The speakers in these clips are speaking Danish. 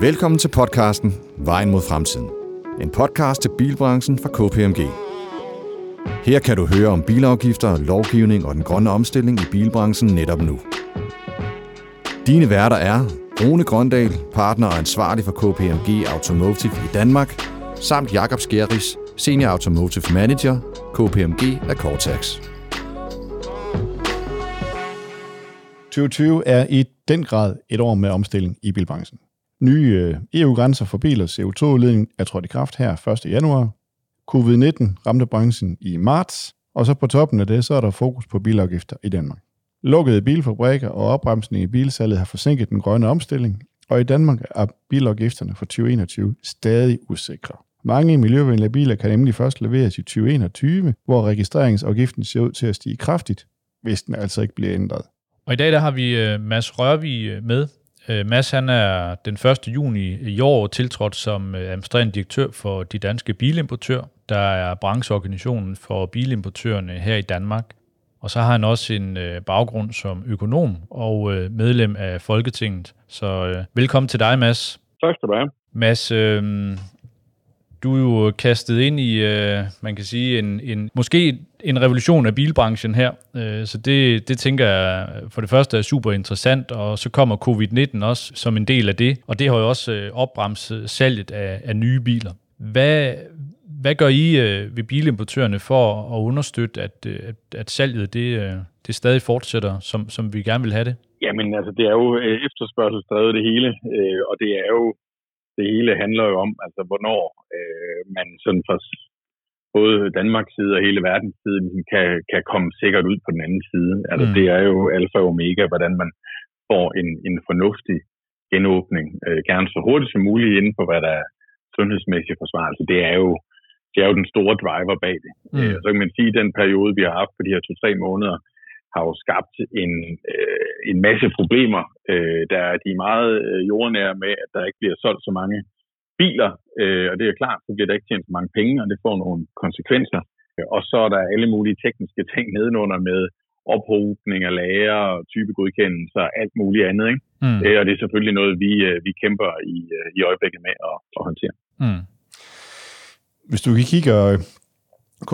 Velkommen til podcasten Vejen mod fremtiden. En podcast til bilbranchen fra KPMG. Her kan du høre om bilafgifter, lovgivning og den grønne omstilling i bilbranchen netop nu. Dine værter er Rune Grøndal, partner og ansvarlig for KPMG Automotive i Danmark, samt Jakob Skjeris, Senior Automotive Manager, KPMG af Cortex. 2020 er i den grad et år med omstilling i bilbranchen. Nye øh, EU-grænser for bilers CO2-udledning er trådt i kraft her 1. januar. Covid-19 ramte branchen i marts, og så på toppen af det, så er der fokus på bilafgifter i Danmark. Lukkede bilfabrikker og opbremsning i bilsalget har forsinket den grønne omstilling, og i Danmark er bilafgifterne for 2021 stadig usikre. Mange miljøvenlige biler kan nemlig først leveres i 2021, hvor registreringsafgiften ser ud til at stige kraftigt, hvis den altså ikke bliver ændret. Og i dag der har vi øh, Mads Rørvig øh, med. Uh, Mads han er den 1. juni i år tiltrådt som uh, administrerende direktør for de danske bilimportør, der er brancheorganisationen for bilimportørerne her i Danmark. Og så har han også en uh, baggrund som økonom og uh, medlem af Folketinget. Så velkommen til dig, Mads. Tak skal du have. Mads, øh, du er jo kastet ind i, øh, man kan sige, en, en, måske en revolution af bilbranchen her. Øh, så det, det tænker jeg for det første er super interessant, og så kommer covid-19 også som en del af det, og det har jo også øh, opbremset salget af, af nye biler. Hvad, hvad gør I øh, ved bilimportørerne for at understøtte, at, øh, at, at salget det, øh, det stadig fortsætter, som, som vi gerne vil have det? Jamen, altså, det er jo øh, efterspørgselsdrevet det hele, øh, og det er jo det hele handler jo om, altså hvornår øh, man sådan fra både Danmarks side og hele verdens side ligesom kan, kan komme sikkert ud på den anden side. Altså mm. det er jo alfa og omega, hvordan man får en, en fornuftig genåbning, øh, gerne så hurtigt som muligt inden for, hvad der er sundhedsmæssig forsvarelse. Det er jo det er jo den store driver bag det. Mm. Øh, så kan man sige, at den periode, vi har haft på de her to-tre måneder, har jo skabt en, øh, en masse problemer. Øh, der er de meget øh, jordnære med, at der ikke bliver solgt så mange biler, øh, og det er klart, så bliver der ikke tjent så mange penge, og det får nogle konsekvenser. Og så er der alle mulige tekniske ting nedenunder med ophobning af lager, typegodkendelser og alt muligt andet. Ikke? Mm. Øh, og det er selvfølgelig noget, vi, øh, vi kæmper i, øh, i øjeblikket med at, at håndtere. Mm. Hvis du kigger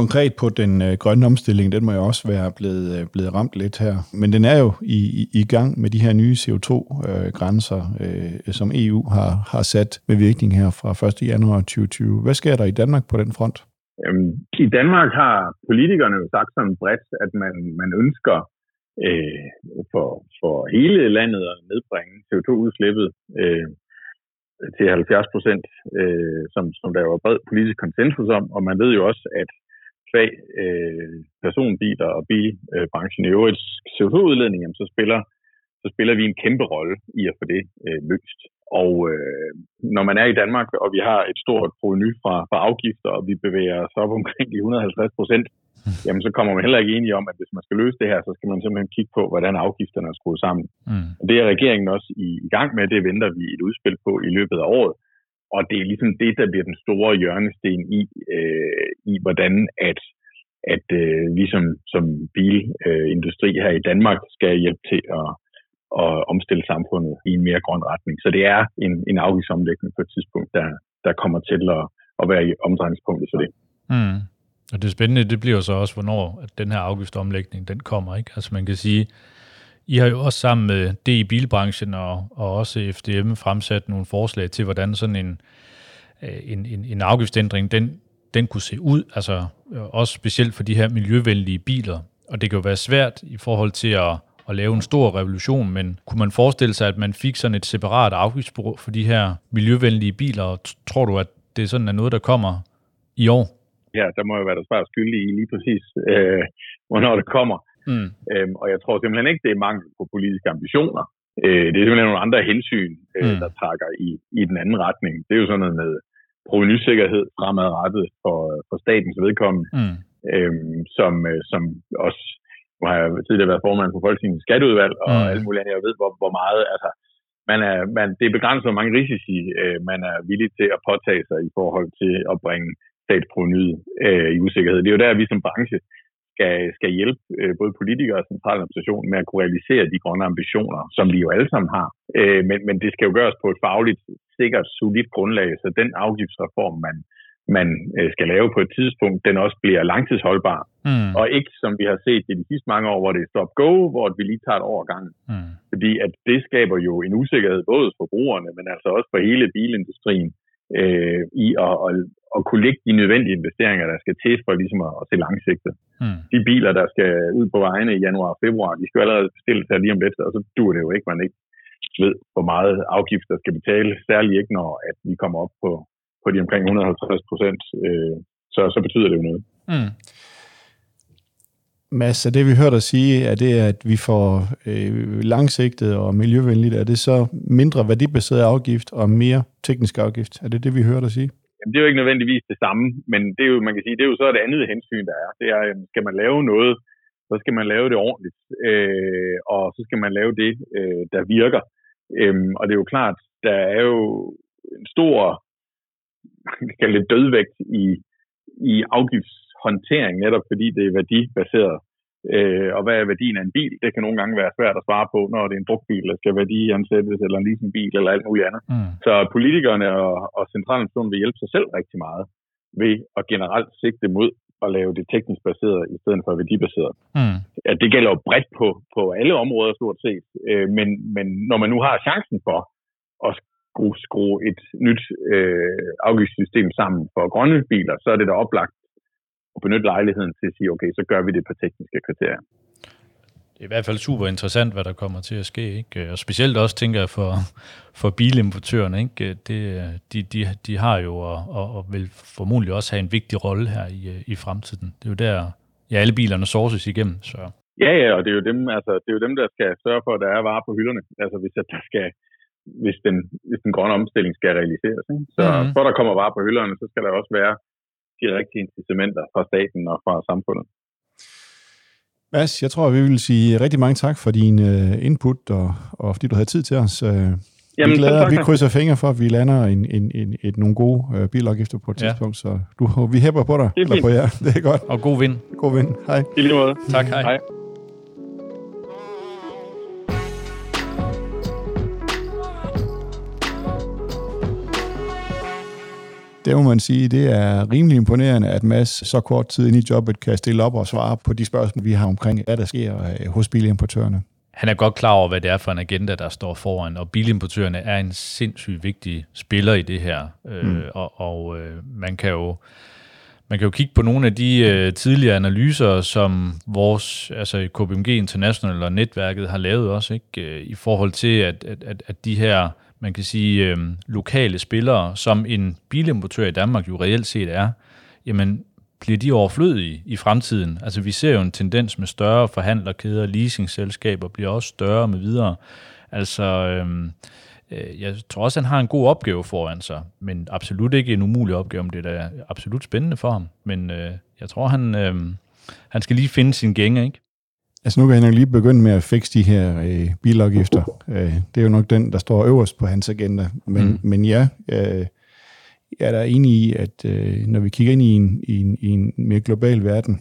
Konkret på den øh, grønne omstilling, den må jo også være blevet, øh, blevet ramt lidt her. Men den er jo i, i, i gang med de her nye CO2-grænser, øh, øh, som EU har, har sat med virkning her fra 1. januar 2020. Hvad sker der i Danmark på den front? Øhm, I Danmark har politikerne jo sagt sådan bredt, at man, man ønsker øh, for, for hele landet at nedbringe CO2-udslippet øh, til 70 procent, øh, som, som der var bred politisk konsensus om. Og man ved jo også, at kvæg øh, personbiler og bilbranchen i øvrigt CO2-udledning, så spiller, så spiller vi en kæmpe rolle i at få det øh, løst. Og øh, når man er i Danmark, og vi har et stort proveny fra, fra afgifter, og vi bevæger os op omkring de 150 procent, jamen så kommer man heller ikke enige om, at hvis man skal løse det her, så skal man simpelthen kigge på, hvordan afgifterne er skruet sammen. Mm. Og det er regeringen også i, i gang med, det venter vi et udspil på i løbet af året. Og det er ligesom det, der bliver den store hjørnesten i, øh, i hvordan at, at øh, vi som, som bilindustri øh, her i Danmark skal hjælpe til at, at omstille samfundet i en mere grøn retning. Så det er en, en afgiftsomlægning på et tidspunkt, der, der kommer til at, at være i omdrejningspunktet for det. Mm. Og det spændende, det bliver så også, hvornår at den her afgiftsomlægning, den kommer. Ikke? Altså man kan sige, i har jo også sammen med det i bilbranchen og, og også FDM fremsat nogle forslag til, hvordan sådan en, øh, en, en, en afgiftsændring, den, den kunne se ud, altså øh, også specielt for de her miljøvenlige biler. Og det kan jo være svært i forhold til at, at lave en stor revolution, men kunne man forestille sig, at man fik sådan et separat afgiftsbureau for de her miljøvenlige biler? Tror du, at det sådan er noget, der kommer i år? Ja, der må jo være der svært skyldig i lige præcis, øh, hvornår det kommer. Mm. Øhm, og jeg tror simpelthen ikke, det er mangel på politiske ambitioner. Øh, det er simpelthen nogle andre hensyn, øh, mm. der trækker i, i den anden retning. Det er jo sådan noget med provenysikkerhed fremadrettet for, for statens vedkommende, mm. øhm, som, øh, som også, nu har jeg tidligere været formand for Folketingets skatteudvalg, og mm. alle mulige andre, jeg ved, hvor, hvor meget, altså, man er, man, det er begrænset, hvor mange risici øh, man er villig til at påtage sig i forhold til at bringe statsprovenyet øh, i usikkerhed. Det er jo der, vi som branche skal, skal hjælpe øh, både politikere og centraladministration med at kunne realisere de grønne ambitioner, som vi jo alle sammen har. Øh, men, men det skal jo gøres på et fagligt sikkert, solidt grundlag, så den afgiftsreform, man, man øh, skal lave på et tidspunkt, den også bliver langtidsholdbar. Mm. Og ikke, som vi har set i de sidste mange år, hvor det er stop-go, hvor vi lige tager et år gang. Mm. Fordi at det skaber jo en usikkerhed både for brugerne, men altså også for hele bilindustrien øh, i at, at, at kunne lægge de nødvendige investeringer, der skal til for ligesom at, at se langsigtet. Mm. De biler, der skal ud på vejene i januar og februar, de skal jo allerede bestille sig lige om lidt, og så dur det jo ikke, man ikke ved, hvor meget afgift der skal betale, særligt ikke når at vi kommer op på, på de omkring 150 procent, øh, så, så betyder det jo noget. Mm. Mads, er det vi hørte dig sige, er det, at vi får øh, langsigtet og miljøvenligt, er det så mindre værdibaseret afgift og mere teknisk afgift? Er det det, vi hørte dig sige? Jamen, det er jo ikke nødvendigvis det samme, men det er jo, man kan sige, det er jo så et andet hensyn, der er. Det er, øhm, skal man lave noget, så skal man lave det ordentligt, øh, og så skal man lave det, øh, der virker. Øhm, og det er jo klart, der er jo en stor man kan kalde det dødvægt i, i afgiftshåndtering, netop fordi det er værdibaseret. Øh, og hvad er værdien af en bil? Det kan nogle gange være svært at svare på, når det er en brugtbil, der skal værdiansættes, eller en leasingbil, eller alt muligt andet. Mm. Så politikerne og, og centraladministrationen vil hjælpe sig selv rigtig meget ved at generelt sigte mod at lave det teknisk baseret i stedet for værdibaseret. Mm. Ja, det gælder jo bredt på, på alle områder stort set, øh, men, men når man nu har chancen for at skrue, skrue et nyt øh, afgiftssystem sammen for grønne biler, så er det da oplagt at benytte lejligheden til at sige, okay, så gør vi det på tekniske kriterier det er i hvert fald super interessant, hvad der kommer til at ske. Ikke? Og specielt også, tænker jeg, for, for bilimportørerne. Ikke? Det, de, de, de har jo og, og, og vil formodentlig også have en vigtig rolle her i, i fremtiden. Det er jo der, ja, alle bilerne sources igennem. Så. Ja, ja, og det er, jo dem, altså, det er jo dem, der skal sørge for, at der er varer på hylderne. Altså hvis, at der skal, hvis, den, hvis den grønne omstilling skal realiseres. Ikke? Så mm-hmm. for der kommer varer på hylderne, så skal der også være de rigtige incitamenter fra staten og fra samfundet. Mads, jeg tror, vi vil sige rigtig mange tak for din uh, input, og, og fordi du havde tid til os. Uh, Jamen, vi, glæder, vi krydser fingre for, at vi lander en, en, en, et, nogle gode uh, bilafgifter på et ja. tidspunkt, så du, vi hæpper på dig. Det er, på jer. det er godt. Og god vind. God vind. Hej. I lige måde. Tak, hej. hej. Det må man sige, det er rimelig imponerende, at Mads så kort tid ind i jobbet kan stille op og svare på de spørgsmål, vi har omkring, hvad der sker øh, hos bilimportørerne. Han er godt klar over, hvad det er for en agenda, der står foran, og bilimportørerne er en sindssygt vigtig spiller i det her. Øh, mm. Og, og øh, man kan jo man kan jo kigge på nogle af de øh, tidligere analyser, som vores, altså KPMG International og netværket har lavet også, ikke? Øh, i forhold til, at, at, at de her man kan sige, øh, lokale spillere, som en bilimportør i Danmark jo reelt set er, jamen bliver de overflødige i fremtiden? Altså vi ser jo en tendens med større forhandlerkæder, leasingselskaber bliver også større med videre. Altså øh, øh jeg tror også, han har en god opgave foran sig, men absolut ikke en umulig opgave, om det er da absolut spændende for ham. Men øh, jeg tror, han, øh, han skal lige finde sin gænge, ikke? Altså nu kan han lige begynde med at fikse de her øh, bilafgifter. Øh, det er jo nok den, der står øverst på hans agenda. Men, mm. men ja, øh, jeg er da enig i, at øh, når vi kigger ind i en, i en, i en mere global verden,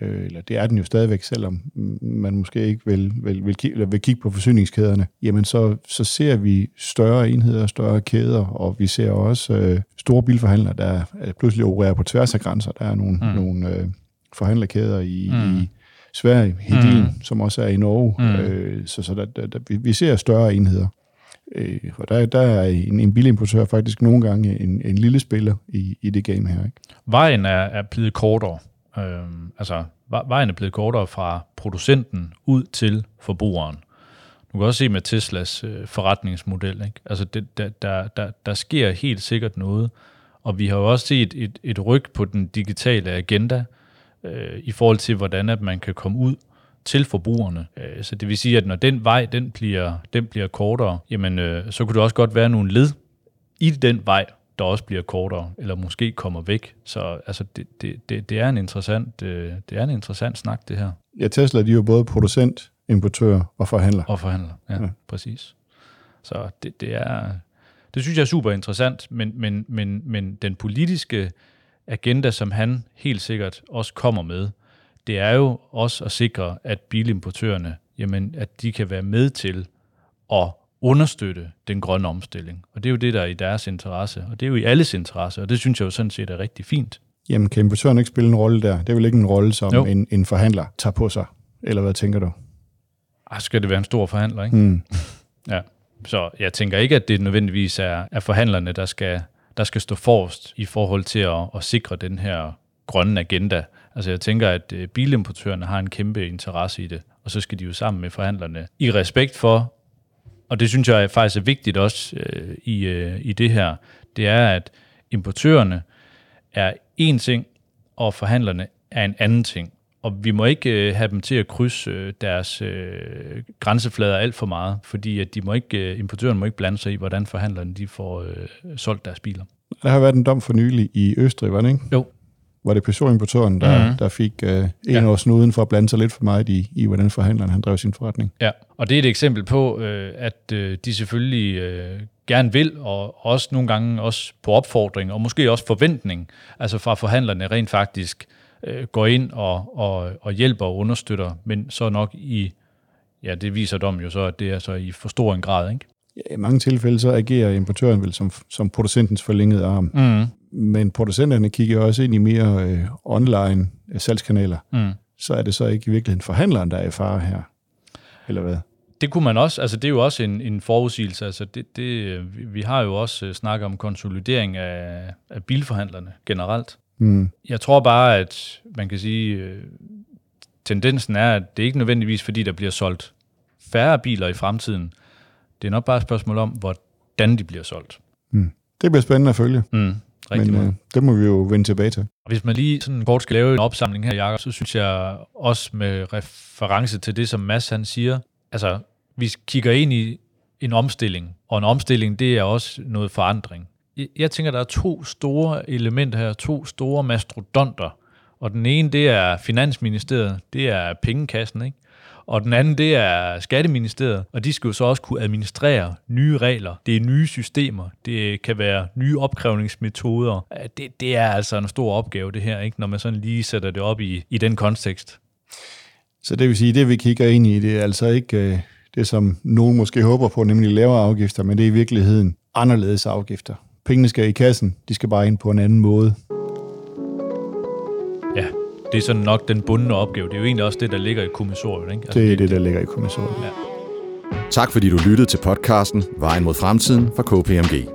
øh, eller det er den jo stadigvæk, selvom man måske ikke vil, vil, vil, kigge, vil kigge på forsyningskæderne, jamen så, så ser vi større enheder, større kæder, og vi ser også øh, store bilforhandlere, der pludselig opererer på tværs af grænser. Der er nogle, mm. nogle øh, forhandlerkæder i, mm. i Sverige, Hedin, mm. som også er i Norge. Mm. Øh, så så der, der, der, vi, ser større enheder. Øh, og der, der er en, en bilimportør faktisk nogle gange en, en lille spiller i, i det game her. Ikke? Vejen er, er blevet kortere. Øh, altså, vejen er blevet kortere fra producenten ud til forbrugeren. Du kan også se med Teslas øh, forretningsmodel. Ikke? Altså, det, der, der, der, der sker helt sikkert noget. Og vi har jo også set et, et ryg på den digitale agenda, øh, i forhold til, hvordan at man kan komme ud til forbrugerne. Øh, så det vil sige, at når den vej den bliver, den bliver kortere, jamen, øh, så kunne det også godt være nogle led i den vej, der også bliver kortere, eller måske kommer væk. Så altså, det, det, det, det, er en interessant, øh, det er en interessant snak, det her. Ja, Tesla de er jo både producent, importør og forhandler. Og forhandler, ja, ja. præcis. Så det, det er, det synes jeg er super interessant, men, men, men, men den politiske agenda, som han helt sikkert også kommer med, det er jo også at sikre, at bilimportørerne, jamen, at de kan være med til at understøtte den grønne omstilling. Og det er jo det, der er i deres interesse, og det er jo i alles interesse, og det synes jeg jo sådan set er rigtig fint. Jamen, kan importøren ikke spille en rolle der? Det er vel ikke en rolle, som en, en forhandler tager på sig? Eller hvad tænker du? Ej, skal det være en stor forhandler, ikke? Mm. Ja, så jeg tænker ikke, at det nødvendigvis er, er forhandlerne, der skal, der skal stå forrest i forhold til at, at sikre den her grønne agenda. Altså jeg tænker, at øh, bilimportørerne har en kæmpe interesse i det, og så skal de jo sammen med forhandlerne i respekt for, og det synes jeg faktisk er vigtigt også øh, i, øh, i det her, det er, at importørerne er en ting, og forhandlerne er en anden ting. Og vi må ikke øh, have dem til at krydse øh, deres øh, grænseflader alt for meget, fordi at de må ikke, øh, importøren må ikke blande sig i, hvordan forhandlerne de får øh, solgt deres biler. Der har været en dom for nylig i Østrig, var det ikke? Jo. Var det Peugeot-importøren, der, mm-hmm. der fik øh, en ja. år snuden for at blande sig lidt for meget i, i, hvordan forhandleren han drev sin forretning? Ja, og det er et eksempel på, øh, at øh, de selvfølgelig øh, gerne vil, og også nogle gange også på opfordring, og måske også forventning, altså fra forhandlerne rent faktisk øh, går ind og, og, og hjælper og understøtter, men så nok i, ja, det viser dom jo så, at det er så i for stor en grad, ikke? Ja, I mange tilfælde så agerer importøren vel som, som producentens forlængede arm. Mm. Men producenterne kigger også ind i mere øh, online øh, salgskanaler. Mm. Så er det så ikke i virkeligheden forhandleren, der er i fare her? Eller hvad? Det kunne man også, altså det er jo også en, en forudsigelse, altså det, det, vi har jo også øh, snakket om konsolidering af, af bilforhandlerne generelt. Mm. Jeg tror bare, at man kan sige, øh, tendensen er, at det ikke nødvendigvis fordi, der bliver solgt færre biler i fremtiden. Det er nok bare et spørgsmål om, hvordan de bliver solgt. Mm. Det bliver spændende at følge. Mm. Rigtig Men øh, det må vi jo vende tilbage til. Og hvis man lige sådan kort skal lave en opsamling her, Jacob, så synes jeg også med reference til det, som Mads han siger, altså vi kigger ind i en omstilling, og en omstilling, det er også noget forandring jeg tænker, der er to store elementer her, to store mastodonter. Og den ene, det er Finansministeriet, det er pengekassen, ikke? Og den anden, det er Skatteministeriet, og de skal jo så også kunne administrere nye regler. Det er nye systemer, det kan være nye opkrævningsmetoder. Det, det er altså en stor opgave, det her, ikke? når man sådan lige sætter det op i, i den kontekst. Så det vil sige, det vi kigger ind i, det er altså ikke øh, det, som nogen måske håber på, nemlig lavere afgifter, men det er i virkeligheden anderledes afgifter. Pengene skal i kassen, de skal bare ind på en anden måde. Ja, det er sådan nok den bundne opgave. Det er jo egentlig også det, der ligger i kommissoriet. Ikke? Altså, det er det, der ligger i kommissoriet. Ja. Tak fordi du lyttede til podcasten Vejen mod fremtiden fra KPMG.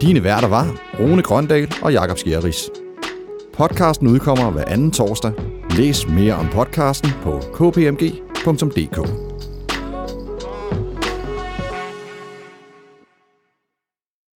Dine værter var Rune Grøndal og Jakob Skjerris. Podcasten udkommer hver anden torsdag. Læs mere om podcasten på kpmg.dk.